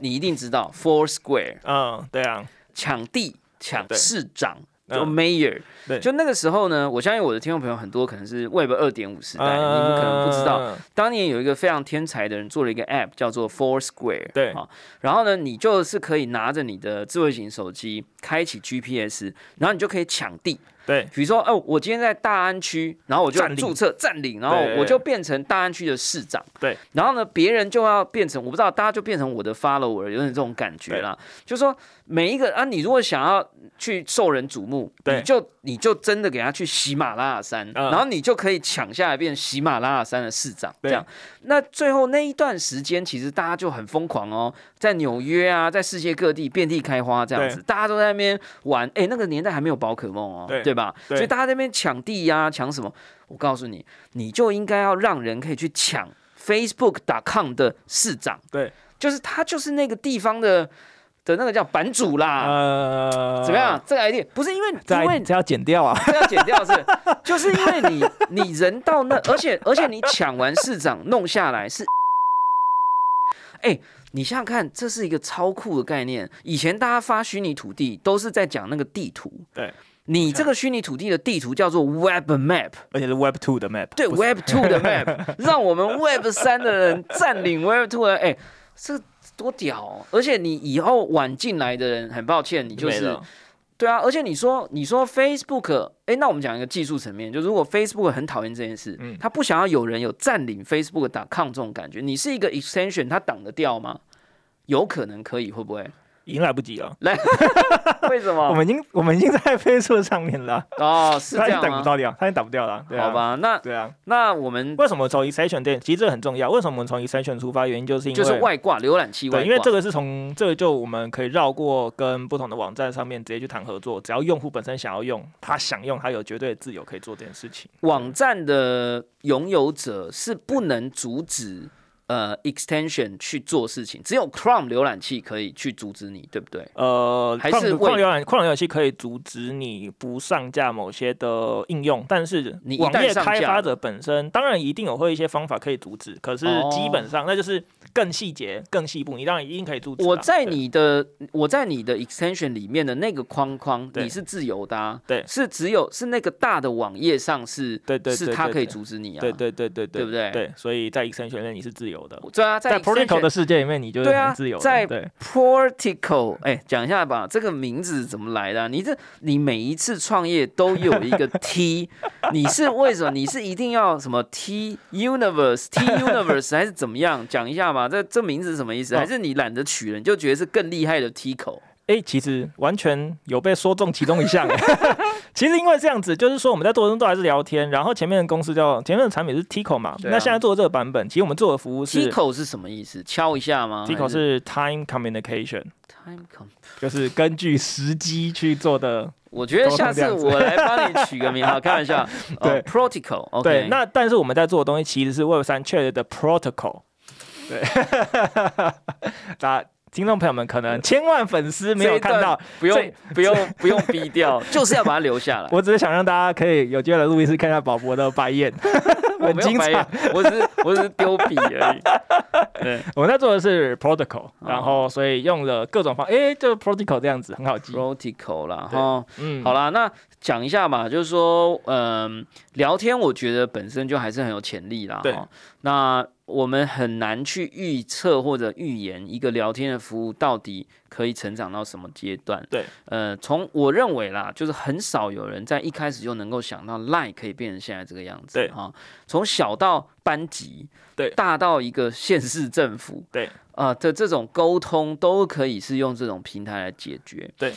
S3: 你一定知道 Four Square
S2: 嗯，对啊，
S3: 抢地抢市长。就
S2: 嗯。
S3: mayor，
S2: 对。
S3: 就那个时候呢，我相信我的听众朋友很多可能是 Web 二点五时代，你们可能不知道，
S2: 嗯
S3: 当年有一个非常天才的人做了一个 App 叫做 Four Square，
S2: 对。
S3: 啊，然后呢，你就是可以拿着你的智慧型手机开启 GPS，然后你就可以抢地。
S2: 对。
S3: 比如说，哦，我今天在大安区，然后我就注册占领，然后我就变成大安区的市长。
S2: 对，
S3: 然后呢，别人就要变成，我不知道，大家就变成我的 follower，有点这种感觉啦。就说每一个啊，你如果想要去受人瞩目，
S2: 对。
S3: 你就你就真的给他去喜马拉雅山，
S2: 嗯
S3: 然后你就可以抢下来变喜马拉雅山的市长。这样，那最后那一段时间，其实大家就很疯狂哦，在纽约啊，在世界各地遍地开花这样子，大家都在那边玩。哎，那个年代还没有宝可梦哦，
S2: 对
S3: 对吧？
S2: 对
S3: 所以大家在那边抢地呀、抢什么？我告诉你，你就应该要让人可以去抢 Facebook.com 的市长，
S2: 对，
S3: 就是他就是那个地方的的那个叫版主啦。
S2: 呃，
S3: 怎么样？？这个 idea 不是因为
S2: 这
S3: 因为
S2: 这要剪掉啊？[LAUGHS]
S3: 这要剪掉是，就是因为你你人到那，而且而且你抢完市长弄下来是，[LAUGHS] 哎、你想想看，这是一个超酷的概念。以前大家发虚拟土地都是在讲那个地图，
S2: 对，
S3: 你这个虚拟土地的地图叫做 Web Map，[LAUGHS]
S2: 而且是 Web Two 的 map，
S3: 对 Web Two 的 Map，让我们 Web 三的人占领 Web Two 的，哎、这多屌、哦！而且你以后晚进来的人，很抱歉，你就是对啊，而且你说你说 Facebook，哎，那我们讲一个技术层面，就如果 Facebook 很讨厌这件事，
S2: 嗯
S3: 他不想要有人有占领 Facebook 打抗这种感觉，你是一个 extension，他挡得掉吗？有可能可以，会不会？
S2: 已经来不及了。
S3: 来 [LAUGHS] 为什么？
S2: 我们已经我们已经在 Facebook 上面了，
S3: 哦，是这样吗？
S2: 挡不到掉，他已经挡不掉了。对啊
S3: 好，吧，那
S2: 对啊。
S3: 那我们
S2: 为什么从 extension 对，其实这个很重要。为什么我们从 extension 出发？原因就是因为
S3: 就是外挂浏览器外挂，
S2: 对，因为这个是从这个就我们可以绕过跟不同的网站上面直接去谈合作，只要用户本身想要用，他想用，他有绝对的自由可以做这件事情。
S3: 网站的拥有者是不能阻止呃 extension 去做事情，只有 Chrome 浏览器可以去阻止你，对不对？
S2: 呃，
S3: 还是为
S2: 矿矿浏览矿浏览器可以阻止你不上架某些的应用，但是
S3: 你
S2: 网页开发者本身当然一定有会一些方法可以阻止，可是
S3: 哦。
S2: 基本上那就是更细节、更细部，你当然一定可以阻止啊。
S3: 我在你的我在你的 extension 里面的那个框框，
S2: 对。
S3: 你是自由的、啊，
S2: 对。
S3: 是只有是那个大的网页上是，
S2: 对对
S3: 是它可以阻止你啊，
S2: 对对对对
S3: 对不对？
S2: 对，所以在 extension 内你是自由的，
S3: 对啊，在
S2: 在 protocol
S3: extension
S2: 的世界里面你就是自由的。
S3: 在
S2: 对
S3: Portico，哎，讲一下吧，这个名字怎么来的啊、你这你每一次创业都有一个 [LAUGHS] T，你是为什么？你是一定要什么 T Universe、T Universe 还是怎么样？讲一下吧，这这名字是什么意思？
S2: 哦
S3: 还是你懒得取了，你就觉得是更厉害的 T 口？
S2: 哎、其实完全有被说中其中一项。[LAUGHS] 其实因为这样子，就是说我们在做的都还是聊天，然后前面的公司叫前面的产品是 Tico 嘛，
S3: 啊
S2: 那现在做的这个版本，其实我们做的服务是
S3: Tico 是什么意思？敲一下吗
S2: Tico 是 Time
S3: Communication，Time Com。[LAUGHS]
S2: 就是根据时机去做的。
S3: 我觉得下次我来帮你取个名，好，开玩笑。[LAUGHS]
S2: 对
S3: 哦，Protocol，OK，、
S2: 对，那但是我们在做的东西其实是 Web 三 Chat 的 Protocol。对，大家听众朋友们可能千万粉丝没有看到，
S3: 不用不用不用逼掉，[LAUGHS] 就是要把它留下来。
S2: 我只是想让大家可以有机会来录音室看一下宝博的白眼，[LAUGHS]
S3: 我
S2: 很精彩
S3: 我只是我只是丢笔而已。[LAUGHS] 对
S2: 我们在做的是 protocol，
S3: 哦
S2: 然后所以用了各种方，哎、就 protocol 这样子很好记。
S3: ，Protocol 啦，哈。
S2: 嗯，
S3: 好啦，那讲一下嘛，就是说，嗯，聊天我觉得本身就还是很有潜力啦。
S2: 对
S3: 那我们很难去预测或者预言一个聊天的服务到底可以成长到什么阶段。
S2: 对，
S3: 呃，从我认为啦，就是很少有人在一开始就能够想到 Line 可以变成现在这个样子。
S2: 对
S3: 哈，从小到班级，
S2: 对
S3: 大到一个县市政府，
S2: 对
S3: 啊的这种沟通都可以是用这种平台来解决。
S2: 对，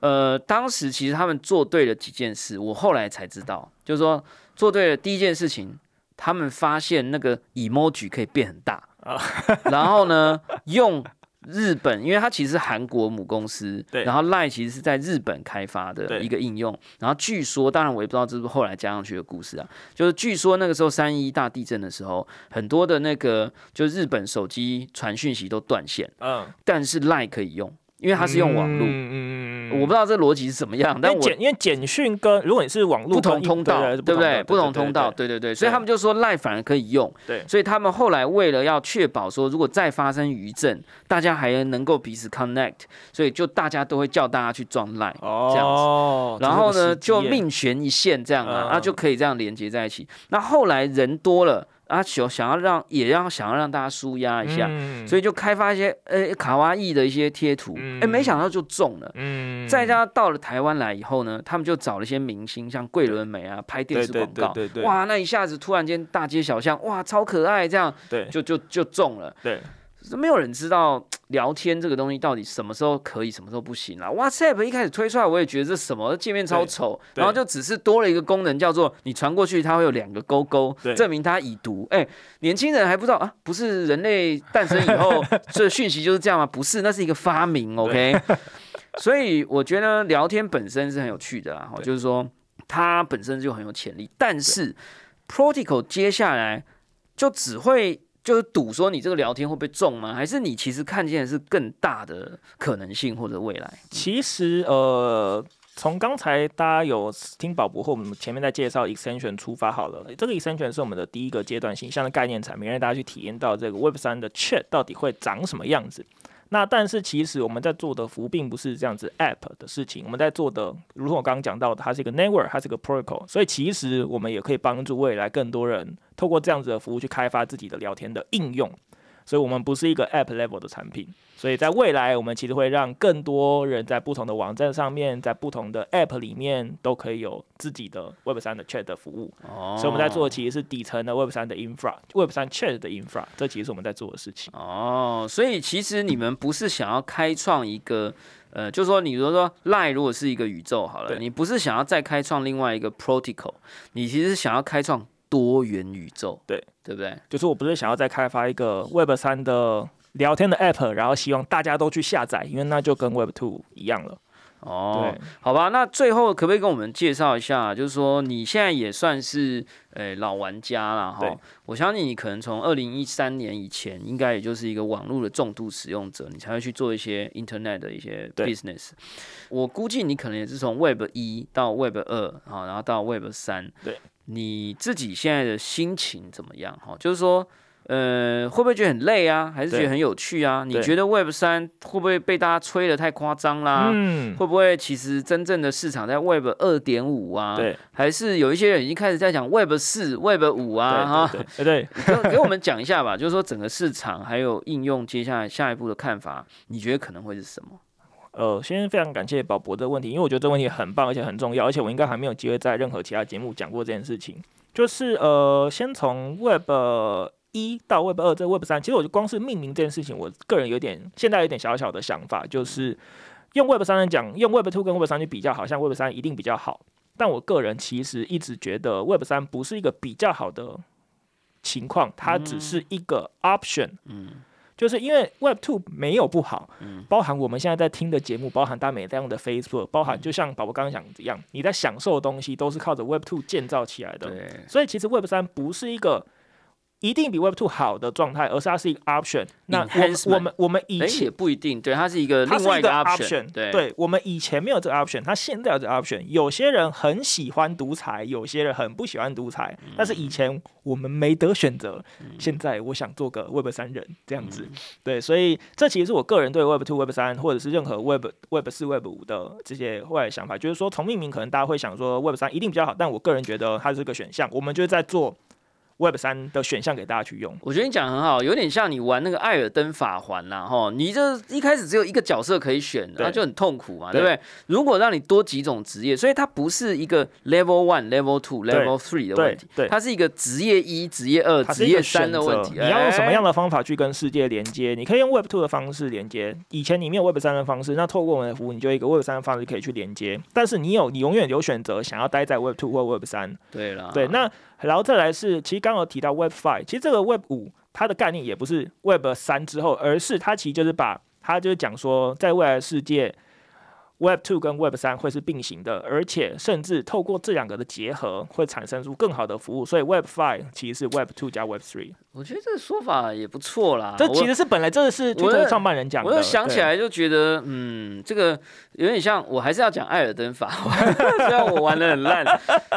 S3: 呃，当时其实他们做对了几件事，我后来才知道，就是说做对了第一件事情，他们发现那个 emoji 可以变很大。
S2: 啊。[LAUGHS]
S3: 然后呢，用日本，因为它其实是韩国母公司，
S2: 对。
S3: 然后 Line 其实是在日本开发的一个应用，然后据说，当然我也不知道这是不是后来加上去的故事啊，就是据说那个时候三一大地震的时候，很多的那个就日本手机传讯息都断线，
S2: 嗯，
S3: 但是 Line 可以用，因为它是用网络。
S2: 嗯嗯嗯
S3: 我不知道这逻辑是怎么样，但我
S2: 因为简因为简讯跟如果你是网络
S3: 不同通道，
S2: 对
S3: 对不对？不同通道，
S2: 对
S3: 对对对，所以他们就说 Line 反而可以用。
S2: 对
S3: 所以他们后来为了要确保说，如果再发生余震，大家还能够彼此 connect，所以就大家都会叫大家去装 Line。
S2: 哦，
S3: 这样
S2: 子
S3: 然后呢，就
S2: 命
S3: 命悬一线这样啊，
S2: 嗯
S3: 那、就可以这样连接在一起。那后来人多了啊，想想要让也让想要让大家舒压一下，
S2: 嗯。
S3: 所以就开发一些呃卡哇伊的一些贴图，哎、
S2: 嗯
S3: 没想到就中了。
S2: 嗯。
S3: 再加上到了台湾来以后呢，他们就找了一些明星，像桂纶镁啊，拍电视
S2: 对
S3: 广告，
S2: 对对对对。
S3: 哇，那一下子突然间大街小巷，哇，超可爱，这样
S2: 对。
S3: 就就就中了。
S2: 对
S3: 没有人知道聊天这个东西到底什么时候可以，什么时候不行啊。WhatsApp 一开始推出来，我也觉得这什么界面超丑，然后就只是多了一个功能，叫做你传过去，它会有两个勾勾
S2: 对，
S3: 证明它已读。哎、年轻人还不知道啊，不是人类诞生以后 [LAUGHS] 这讯息就是这样吗？不是，那是一个发明。OK，[LAUGHS] 所以我觉得聊天本身是很有趣的啊，
S2: 对
S3: 就是说它本身就很有潜力，但是 Protocol 接下来就只会就是赌说你这个聊天会被中吗？还是你其实看见的是更大的可能性或者未来？
S2: 其实呃，从刚才大家有听宝博或我们前面在介绍 extension 出发好了，这个 extension 是我们的第一个阶段形象的概念产品，让大家去体验到这个 Web 三的 Chat 到底会长什么样子。那但是其实我们在做的服务并不是这样子 App 的事情，我们在做的，如同我刚刚讲到的，它是一个 network，它是一个 protocol，所以其实我们也可以帮助未来更多人透过这样子的服务去开发自己的聊天的应用。所以我们不是一个 App level 的产品，所以在未来我们其实会让更多人在不同的网站上面，在不同的 App 里面都可以有自己的 Web 三的 Chat 的服务。
S3: 哦
S2: 所以我们在做的其实是底层的 Web 三的 infra，Web 三 Chat 的 infra，这其实是我们在做的事情。
S3: 哦，所以其实你们不是想要开创一个。呃，就是说，你如果说 Line 如果是一个宇宙好了，你不是想要再开创另外一个 Protocol，你其实是想要开创多元宇宙，
S2: 对
S3: 对不对？
S2: 就是我不是想要再开发一个 Web 三的聊天的 App，然后希望大家都去下载，因为那就跟 Web Two 一样了。
S3: 哦，好吧，那最后可不可以跟我们介绍一下，就是说你现在也算是诶老玩家了哈。我相信你可能从二零一三年以前，应该也就是一个网络的重度使用者，你才会去做一些 Internet 的一些 business。我估计你可能也是从 Web 一到 Web 二啊，然后到 Web 三。
S2: 对，
S3: 你自己现在的心情怎么样？哈，就是说。呃，会不会觉得很累啊？还是觉得很有趣啊？你觉得 Web 三会不会被大家吹的太夸张啦？
S2: 嗯，
S3: 会不会其实真正的市场在 Web 二点五啊？
S2: 对，
S3: 还是有一些人已经开始在讲 Web 四、Web 五啊？哈，
S2: 对 [LAUGHS]
S3: 给给我们讲一下吧，就是说整个市场还有应用，接下来下一步的看法，你觉得可能会是什么？
S2: 呃，先非常感谢宝博这个问题，因为我觉得这个问题很棒，而且很重要，而且我应该还没有机会在任何其他节目讲过这件事情。就是呃，先从 Web 一到 Web 二，这 Web 三，其实我就光是命名这件事情，我个人有点现在有点小小的想法，就是用 Web 三来讲，用 Web two 跟 Web 三去比较，好像 Web 三一定比较好。但我个人其实一直觉得 Web 三不是一个比较好的情况，它只是一个 option。
S3: 嗯
S2: 就是因为 Web Two 没有不好，
S3: 嗯。
S2: 包含我们现在在听的节目，包含大美在用的 Facebook，包含就像宝宝刚刚讲的一样，你在享受的东西都是靠着 Web Two 建造起来的。所以其实 Web 三不是一个一定比 Web Two 好的状态，而是它是一个 option。那我们我们我们以
S3: 哎，
S2: 前
S3: 也不一定，对，它是一个另外
S2: 一个
S3: option，对，
S2: 对我们以前没有这个 option，它现在有这个 option。有些人很喜欢独裁，有些人很不喜欢独裁，
S3: 嗯
S2: 但是以前我们没得选择，现在我想做个 Web 三人这样
S3: 嗯
S2: 子。对，所以这其实是我个人对 Web Two、Web 三或者是任何 Web Web 四、Web 五的这些未来想法，就是说从命名可能大家会想说 Web 三一定比较好，但我个人觉得它是个选项，我们就是在做 Web 三的选项给大家去用。
S3: 我觉得你讲得很好，有点像你玩那个艾尔登法环呐，哈，你这一开始只有一个角色可以选，然后就很痛苦嘛，对
S2: 对
S3: 不对？如果让你多几种职业，所以它不是一个 level one、level two、level three 的问题，它是一个职业一、职业二、职业三的问题。
S2: 你要用什么样
S3: 的？
S2: 方法去跟世界连接？你可以用 Web Two 的方式连接。以前你没有 Web 三的方式，那透过我们的服务，你就一个 Web 三的方式可以去连接。但是你有，你永远有选择，想要待在 Web Two 或 Web 三。
S3: 对了，
S2: 对，那然后再来是，其实刚刚提到 Web Five，其实这个 Web 五它的概念也不是 Web 三之后，而是它其实就是把它就是讲说，在未来世界。Web Two 跟 Web 三会是并行的，而且甚至透过这两个的结合，会产生出更好的服务。所以 Web Five 其实是 Web Two 加 Web Three。
S3: 我觉得这个说法也不错啦。
S2: 这其实是本来这是
S3: 我的
S2: 创办人讲的。
S3: 我又想起
S2: 对，
S3: 来就觉得，嗯，这个有点像，我还是要讲艾尔登法环，[LAUGHS] 虽然我玩的很烂，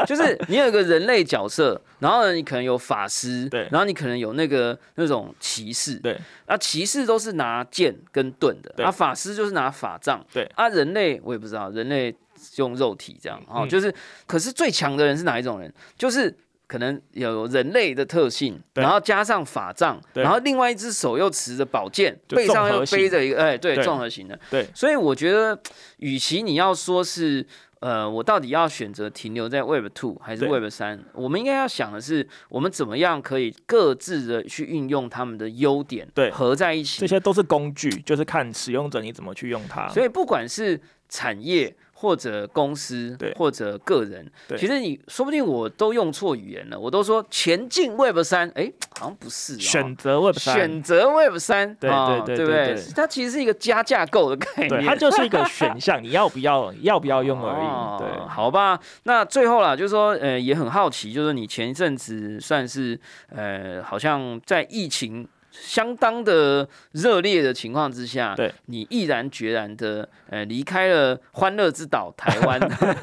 S3: 就是你有一个人类角色，然后呢，你可能有法师，
S2: 对
S3: 然后你可能有那个那种骑士，
S2: 对，
S3: 啊，骑士都是拿剑跟盾的，
S2: 对
S3: 啊，法师就是拿法杖，
S2: 对
S3: 啊，人类我也不知道，人类用肉体这样，哦，
S2: 嗯
S3: 就是，可是最强的人是哪一种人？就是。可能有人类的特性，然后加上法杖，然后另外一只手又持着宝剑，背上又背着一个，哎，对，
S2: 对。
S3: 综合型的。
S2: 对。
S3: 所以我觉得，与其你要说是，呃，我到底要选择停留在 Web Two 还是 Web 三，我们应该要想的是，我们怎么样可以各自的去运用他们的优点，
S2: 对。
S3: 合在一起。
S2: 这。些都是工具，就是看使用者你怎么去用它。
S3: 所以不管是产业或者公司或者个人，其实你说不定我都用错语言了，我都说前进 Web 三，哎，好像不是、哦，
S2: 选择 Web 三，
S3: 选择 Web 三，
S2: 对
S3: 哦
S2: 对对
S3: 对不对
S2: 对对？
S3: 它其实是一个加架构的概念，
S2: 对，它就是一个 [LAUGHS] 选项，你要不要要不要用而已。对
S3: 哦，好吧，那最后啦，就是说，呃，也很好奇，就是你前一阵子算是，呃，好像在疫情相当的热烈的情况之下，
S2: 对，
S3: 你毅然决然的，呃，离开了欢乐之岛台湾，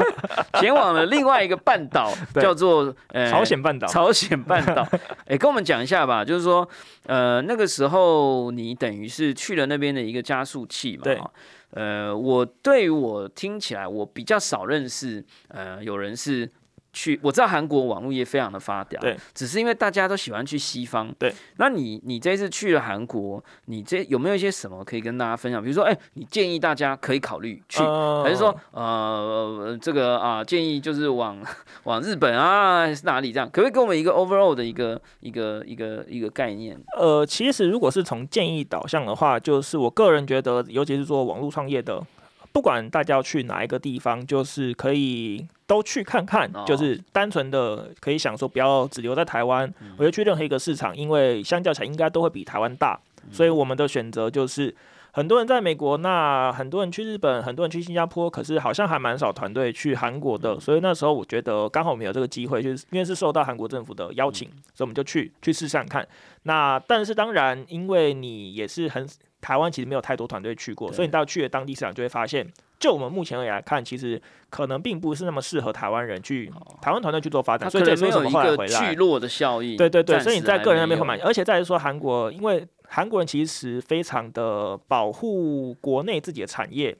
S3: [LAUGHS] 前往了另外一个半岛，[LAUGHS] 叫做呃
S2: 朝鲜半岛，
S3: 朝鲜半岛，[LAUGHS] 哎、跟我们讲一下吧，就是说，呃，那个时候你等于是去了那边的一个加速器嘛，
S2: 对。
S3: 呃，我对于我听起来，我比较少认识，呃，有人是去，我知道韩国网络业非常的发达，
S2: 对，
S3: 只是因为大家都喜欢去西方，
S2: 对。
S3: 那你你这次去了韩国，你这有没有一些什么可以跟大家分享？比如说，哎、你建议大家可以考虑去，
S2: 呃
S3: 还是说，呃，这个啊，建议就是往往日本啊，还是哪里这样？可不可以给我们一个 overall 的一个一个一个一个概念？
S2: 呃，其实如果是从建议导向的话，就是我个人觉得，尤其是做网络创业的，不管大家要去哪一个地方，就是可以都去看看
S3: 哦，
S2: 就是单纯的可以想说，不要只留在台湾，
S3: 嗯
S2: 我觉得去任何一个市场，因为相较起来应该都会比台湾大，所以我们的选择就是。很多人在美国，那很多人去日本，很多人去新加坡，可是好像还蛮少团队去韩国的。所以那时候我觉得刚好我们有这个机会，就是因为是受到韩国政府的邀请，所以我们就去去试试看。那但是当然，因为你也是很台湾，其实没有太多团队去过，所以你到去了当地市场就会发现。就我们目前而言来看，其实可能并不是那么适合台湾人去台湾团队去做发展，所以这没
S3: 有
S2: 一个
S3: 聚落的效应。
S2: 对对对，所以你在个人那边会买，而且再是说韩国，因为韩国人其实非常的保护国内自己的产业。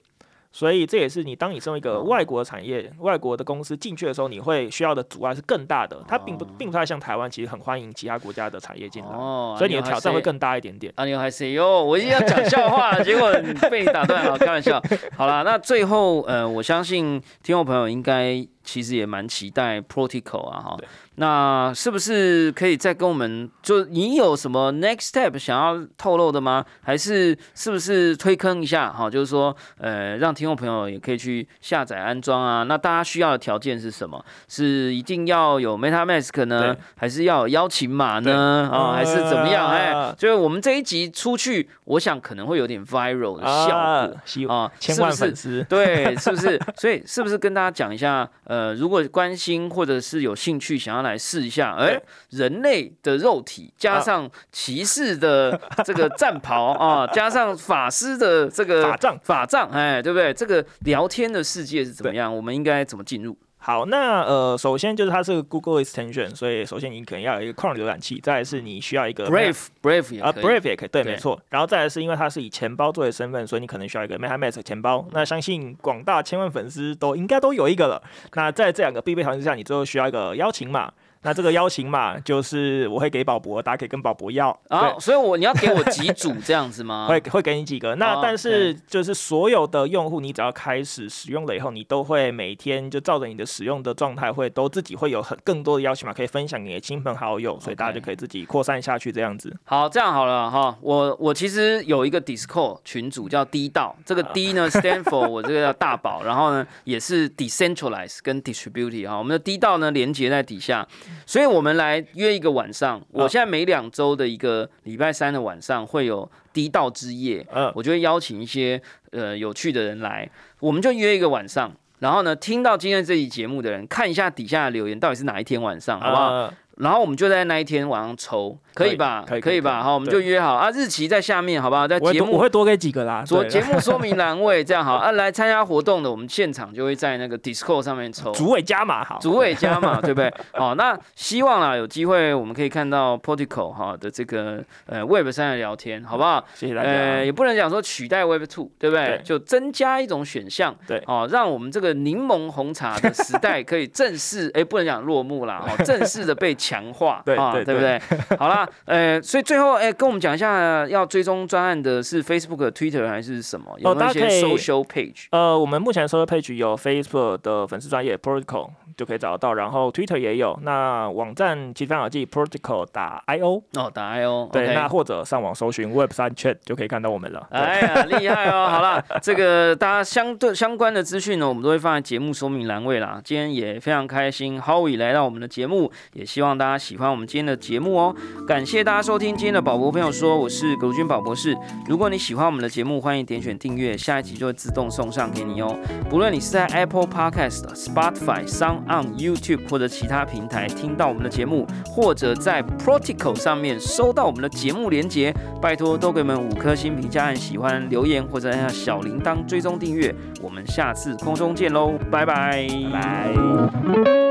S2: 所以这也是你当你身为一个外国产业、外国的公司进去的时候，你会需要的阻碍是更大的。它并不并不太像台湾，其实很欢迎其他国家的产业进来，所以你的挑战会更大一点点。
S3: 啊，你还是哟，我一定要讲笑话，[LAUGHS] 结果被你打断了，开玩笑。好了，那最后呃，我相信听众朋友应该其实也蛮期待 Protocol 啊，哈。那是不是可以再跟我们，就你有什么 next step 想要透露的吗？还是是不是推坑一下？哈，就是说，呃，让听众朋友也可以去下载安装啊。那大家需要的条件是什么？是一定要有 MetaMask 呢，还是要有邀请码呢？啊，还是怎么样？哎，就是我们这一集出去，我想可能会有点 viral 的效果啊，
S2: 千万粉丝，[LAUGHS]
S3: 对，是不是？所以是不是跟大家讲一下？呃，如果关心或者是有兴趣想要。来试一下，哎，人类的肉体加上骑士的 [LAUGHS] 这个战袍啊，加上法师的这个
S2: 法杖，
S3: 法杖，哎，对不对？这个聊天的世界是怎么样？我们应该怎么进入？
S2: 好，那呃，首先就是它是个 Google Extension，所以首先你可能要有一个 Chrome 浏览器，再来是你需要一个
S3: Brave，Brave
S2: 啊，Brave 也可以，对，没错。然后再来是因为它是以钱包作为身份，所以你可能需要一个 MetaMask 钱包。那相信广大千万粉丝都应该都有一个了。那在这两个必备条件之下，你最后需要一个邀请码。那这个邀请码就是我会给宝博，大家可以跟宝博要
S3: 啊。所以，我你要给我几组这样子吗？[LAUGHS]
S2: 会会给你几个。那但是就是所有的用户，你只要开始使用了以后，你都会每天就照着你的使用的状态，会都自己会有很更多的邀请码可以分享给你的亲朋好友，所以大家就可以自己扩散下去这样子。
S3: 好，这样好了哈。我我其实有一个 Discord 群组叫 D 道，[LAUGHS] 这个 D 呢 stand for 我这个叫大宝，然后呢也是 decentralize 跟 distributed 哈。我们的 D 道呢连接在底下。所以，我们来约一个晚上。我现在每两周的一个礼拜三的晚上会有低道之夜，嗯，我就会邀请一些呃有趣的人来，我们就约一个晚上。然后呢，听到今天这期节目的人，看一下底下的留言，到底是哪一天晚上，好不好？然后我们就在那一天晚上抽。可以吧？可以可以吧？好，我们就约好啊，日期在下面，好不好？在节目
S2: 我会多给几个啦。[LAUGHS]
S3: 说节目说明栏位 [LAUGHS] 这样好啊，来参加活动的，我们现场就会在那个 Discord 上面抽。
S2: 主委加码好，
S3: 主委加码 [LAUGHS] 对不对？好，那希望啦有机会我们可以看到 Portico 哈的这个呃 Web 三的聊天，好不好？
S2: 谢谢大家。呃，
S3: 也不能讲说取代 Web Two，对不对？就增加一种选项，
S2: 对，
S3: 哦，让我们这个柠檬红茶的时代可以正式哎，不能讲落幕啦，哦，正式的被强化，
S2: 对
S3: 对对不对？[LAUGHS] 好啦，呃，所以。最后，哎，跟我们讲一下，要追踪专案的是 Facebook、Twitter 还是什么？有那些 social page？
S2: 呃，我们目前 social page 有 Facebook 的粉丝专业 Protocol。就可以找得到，然后 Twitter 也有，那网站其实非常好记，Protocol 打 I O
S3: 哦，打 I O
S2: 对，那或者上网搜寻 Web 三 Chat 就可以看到我们了。
S3: 哎呀，厉害哦！好了，这个大家相对相关的资讯呢，我们都会放在节目说明栏位啦。今天也非常开心，Howie 来到我们的节目，也希望大家喜欢我们今天的节目哦。感谢大家收听今天的宝博朋友说，我是葛军宝博士。如果你喜欢我们的节目，欢迎点选订阅，下一集就会自动送上给你哦。不论你是在 Apple Podcast、Spotify、Sound on YouTube。或者其他平台听到我们的节目，或者在 Protocol 上面收到我们的节目连接，拜托都给我们五颗星评价，按喜欢留言或者按下小铃铛追踪订阅。我们下次空中见喽，拜拜
S2: 拜。